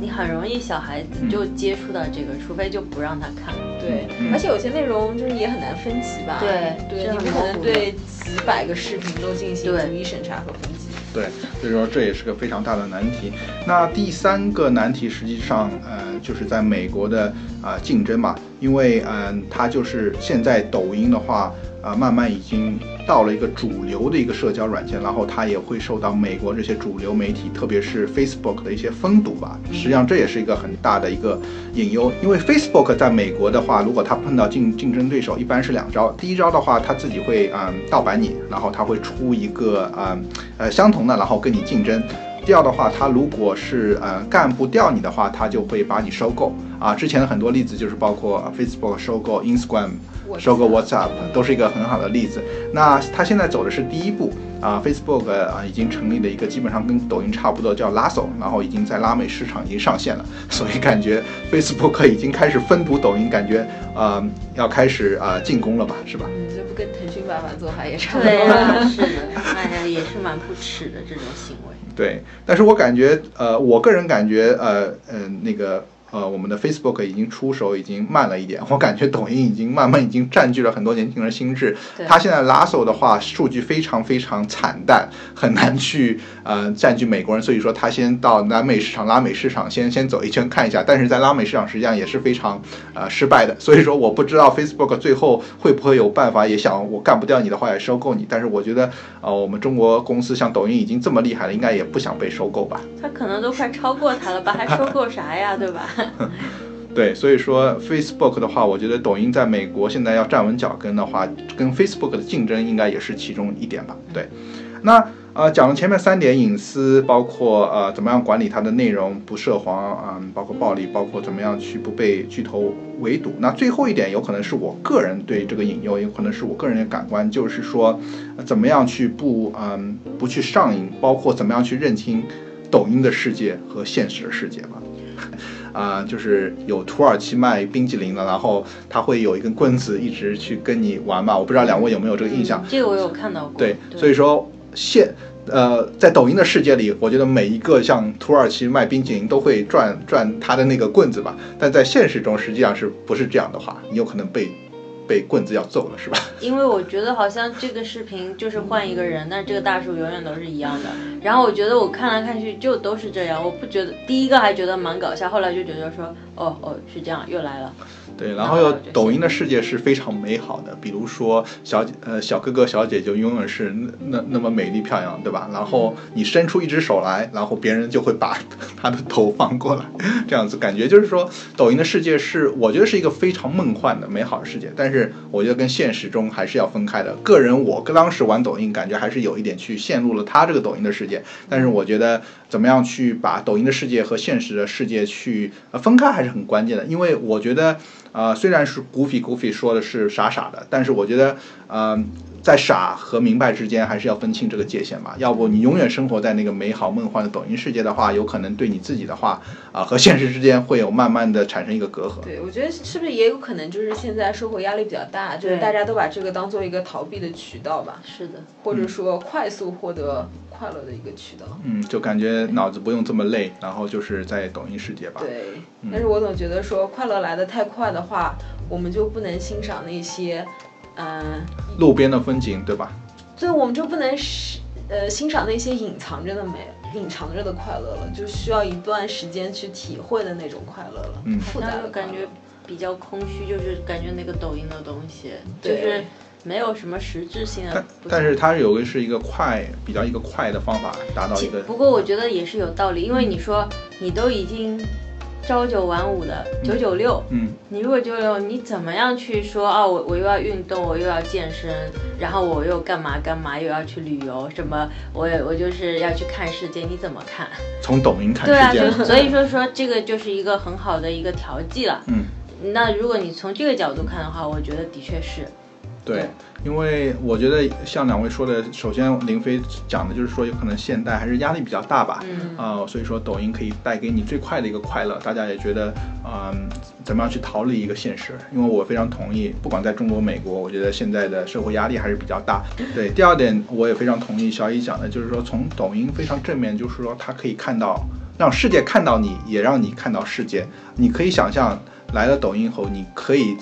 Speaker 4: 你很容易小孩子就接触到这个，除非就不让他看。
Speaker 3: 对，
Speaker 2: 嗯
Speaker 3: 而且有些内容就是也很难分级吧？
Speaker 4: 对
Speaker 3: 对，你不可能对几百个视频都进行
Speaker 4: 对
Speaker 3: 逐一审查和分级。
Speaker 2: 对，所以说这也是个非常大的难题。那第三个难题实际上，呃，就是在美国的啊、竞争嘛，因为嗯、它就是现在抖音的话，啊、慢慢已经到了一个主流的一个社交软件，然后它也会受到美国这些主流媒体，特别是 Facebook 的一些封堵吧。实际上这也是一个很大的一个隐忧，因为 Facebook 在美国的话，如果它碰到竞竞争对手，一般是两招。第一招的话，它自己会嗯盗版你，然后它会出一个嗯呃相同的，然后跟你竞争。第二的话，他如果是呃干不掉你的话，他就会把你收购啊。之前的很多例子就是包括呃 Facebook 收购 Instagram，收购 WhatsApp 都是一个很好的例子。那他现在走的是第一步啊，Facebook 啊已经成立了一个基本上跟抖音差不多叫 Lasso，然后已经在拉美市场已经上线了，所以感觉 Facebook 已经开始分读抖音，感觉呃要开始啊、呃进攻了吧，是吧？
Speaker 3: 嗯，这不跟腾讯爸爸做法也差不多
Speaker 4: 是的，哎呀，也是蛮不耻的这种行为。
Speaker 2: 对，但是我感觉，呃，我个人感觉，呃，嗯、那个，呃，我们的 Facebook 已经出手已经慢了一点，我感觉抖音已经慢慢已经占据了很多年轻人心智。
Speaker 4: 对
Speaker 2: 它现在拉手的话，数据非常非常惨淡，很难去呃占据美国人，所以说他先到南美市场、拉美市场先先走一圈看一下，但是在拉美市场实际上也是非常呃失败的，所以说我不知道 Facebook 最后会不会有办法，也想我干不掉你的话也收购你，但是我觉得呃我们中国公司像抖音已经这么厉害了，应该也不想被收购吧。
Speaker 4: 他可能都快超过他了吧，还收购啥呀，对吧？
Speaker 2: 对，所以说 Facebook 的话，我觉得抖音在美国现在要站稳脚跟的话，跟 Facebook 的竞争应该也是其中一点吧。对，那呃讲了前面三点，隐私，包括呃怎么样管理它的内容不涉黄，嗯，包括暴力，包括怎么样去不被巨头围堵。那最后一点有可能是我个人对这个引诱，有可能是我个人的感官，就是说、怎么样去不嗯不去上瘾，包括怎么样去认清抖音的世界和现实的世界吧。啊、就是有土耳其卖冰激凌的，然后他会有一根棍子一直去跟你玩嘛，我不知道两位有没有这个印象？
Speaker 4: 这个我有看到过。
Speaker 2: 对，所以说现呃，在抖音的世界里，我觉得每一个像土耳其卖冰淇淋都会转转他的那个棍子吧，但在现实中实际上是不是这样的话，你有可能被被棍子要揍了，是吧？
Speaker 4: 因为我觉得好像这个视频就是换一个人，但这个大叔永远都是一样的。然后我觉得我看来看去就都是这样，我不觉得第一个还觉得蛮搞笑，后来就觉得说，哦哦是这样，又来了。
Speaker 2: 对，然后有抖音的世界是非常美好的，比如说小姐呃小哥哥小姐就永远是那那那么美丽漂亮，对吧？然后你伸出一只手来，然后别人就会把 他的头放过来，这样子感觉就是说，抖音的世界是我觉得是一个非常梦幻的美好的世界，但是我觉得跟现实中还是要分开的。个人我当时玩抖音，感觉还是有一点去陷入了他这个抖音的世界，但是我觉得怎么样去把抖音的世界和现实的世界去呃分开还是很关键的，因为我觉得。啊，虽然是古肥古肥说的是傻傻的，但是我觉得，呃，在傻和明白之间还是要分清这个界限吧。要不你永远生活在那个美好梦幻的抖音世界的话，有可能对你自己的话啊、和现实之间会有慢慢的产生一个隔阂。
Speaker 3: 对，我觉得是不是也有可能就是现在生活压力比较大，就是大家都把这个当做一个逃避的渠道吧，
Speaker 4: 是的，
Speaker 3: 或者说快速获得快乐的一个渠道。
Speaker 2: 嗯，就感觉脑子不用这么累，然后就是在抖音世界吧。
Speaker 3: 对，但是我总觉得说快乐来的太快的话，我们就不能欣赏那些，嗯、
Speaker 2: 路边的风景，对吧？
Speaker 3: 所以我们就不能是呃欣赏那些隐藏着的美、隐藏着的快乐了，就需要一段时间去体会的那种快乐了。
Speaker 2: 嗯
Speaker 3: 复杂
Speaker 4: 那
Speaker 3: 的
Speaker 4: 感觉比较空虚，就是感觉那个抖音的东西就是没有什么实质性的
Speaker 2: 但。是它有个是一个快，比较一个快的方法达到一个。
Speaker 4: 不过我觉得也是有道理，因为你说你都已经朝九晚五的九九六，
Speaker 2: 嗯，
Speaker 4: 你如果九九六，你怎么样去说啊？我我又要运动，我又要健身，然后我又干嘛干嘛，又要去旅游，什么我我就是要去看世界，你怎么看？
Speaker 2: 从抖音看
Speaker 4: 对啊，
Speaker 2: 世界。
Speaker 4: 就所以说说这个就是一个很好的一个调剂了。
Speaker 2: 嗯，
Speaker 4: 那如果你从这个角度看的话，我觉得的确是。
Speaker 2: 对，因为我觉得像两位说的，首先林飞讲的就是说，有可能现代还是压力比较大吧，
Speaker 4: 嗯
Speaker 2: 啊、所以说抖音可以带给你最快的一个快乐，大家也觉得，嗯、怎么样去逃离一个现实？因为我非常同意，不管在中国、美国，我觉得现在的社会压力还是比较大。对，第二点我也非常同意小乙讲的，就是说从抖音非常正面，就是说它可以看到，让世界看到你，也让你看到世界。你可以想象，来了抖音后，你可以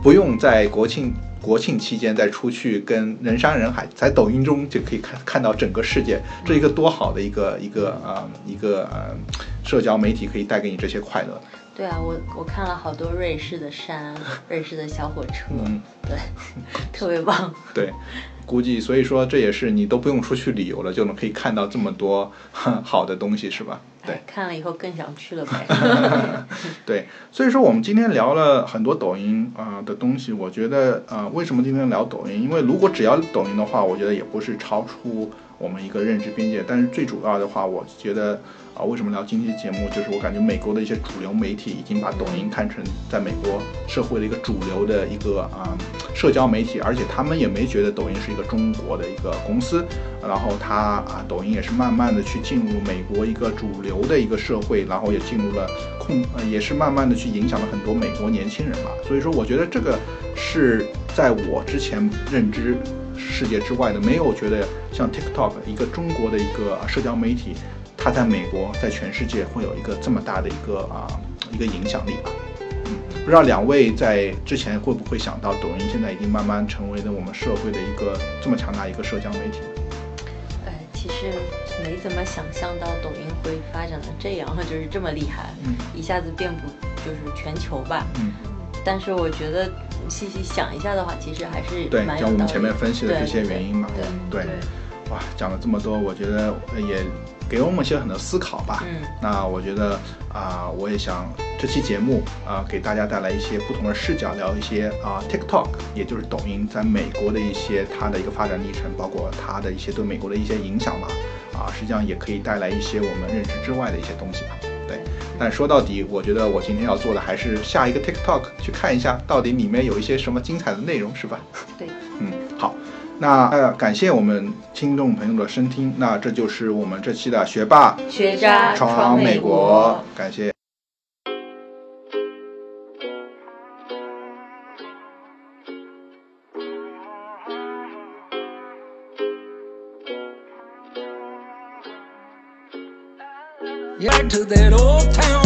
Speaker 2: 不用在国庆国庆期间再出去跟人山人海，在抖音中就可以看看到整个世界，这一个多好的一个一个呃一个呃社交媒体可以带给你这些快乐。
Speaker 4: 对啊，我我看了好多瑞士的山，瑞士的小火车，
Speaker 2: 嗯，
Speaker 4: 对，特别棒。
Speaker 2: 对，估计所以说这也是你都不用出去旅游了，就能可以看到这么多 好的东西，是吧？对
Speaker 4: 哎，看了以后更想去了呗。
Speaker 2: 对，所以说我们今天聊了很多抖音啊、呃的东西，我觉得呃，为什么今天聊抖音？因为如果只要抖音的话，我觉得也不是超出我们一个认知边界。但是最主要的话，我觉得啊、为什么聊今天节目？就是我感觉美国的一些主流媒体已经把抖音看成在美国社会的一个主流的一个啊、社交媒体，而且他们也没觉得抖音是一个中国的一个公司，然后它啊，抖音也是慢慢的去进入美国一个主流的一个社会，然后也进入了控，呃、也是慢慢的去影响了很多美国年轻人吧。所以说，我觉得这个是在我之前认知世界之外的，没有觉得像 TikTok 一个中国的一个社交媒体，它在美国，在全世界会有一个这么大的一个啊一个影响力吧。嗯，不知道两位在之前会不会想到，抖音现在已经慢慢成为了我们社会的一个这么强大一个社交媒体。
Speaker 4: 呃，其实没怎么想象到抖音会发展的这样，就是这么厉害，
Speaker 2: 嗯
Speaker 4: 一下子遍布就是全球吧。
Speaker 2: 嗯，
Speaker 4: 但是我觉得细细想一下的话，其实还是
Speaker 2: 对，
Speaker 4: 蛮有
Speaker 2: 像我们前面分析的这些原因嘛，
Speaker 4: 对
Speaker 2: 对，哇，讲了这么多，我觉得呃也给我们一些很多思考吧。
Speaker 4: 嗯，
Speaker 2: 那我觉得啊、我也想这期节目啊、给大家带来一些不同的视角，聊一些啊、TikTok，也就是抖音在美国的一些它的一个发展历程，包括它的一些对美国的一些影响吧。啊，实际上也可以带来一些我们认知之外的一些东西吧。对，但说到底，我觉得我今天要做的还是下一个 TikTok 去看一下，到底里面有一些什么精彩的内容，是吧？
Speaker 4: 对，
Speaker 2: 嗯，好，那呃，感谢我们听众朋友的收听，那这就是我们这期的学霸
Speaker 4: 学渣
Speaker 2: 闯美国，感谢。
Speaker 1: Back to that old town road.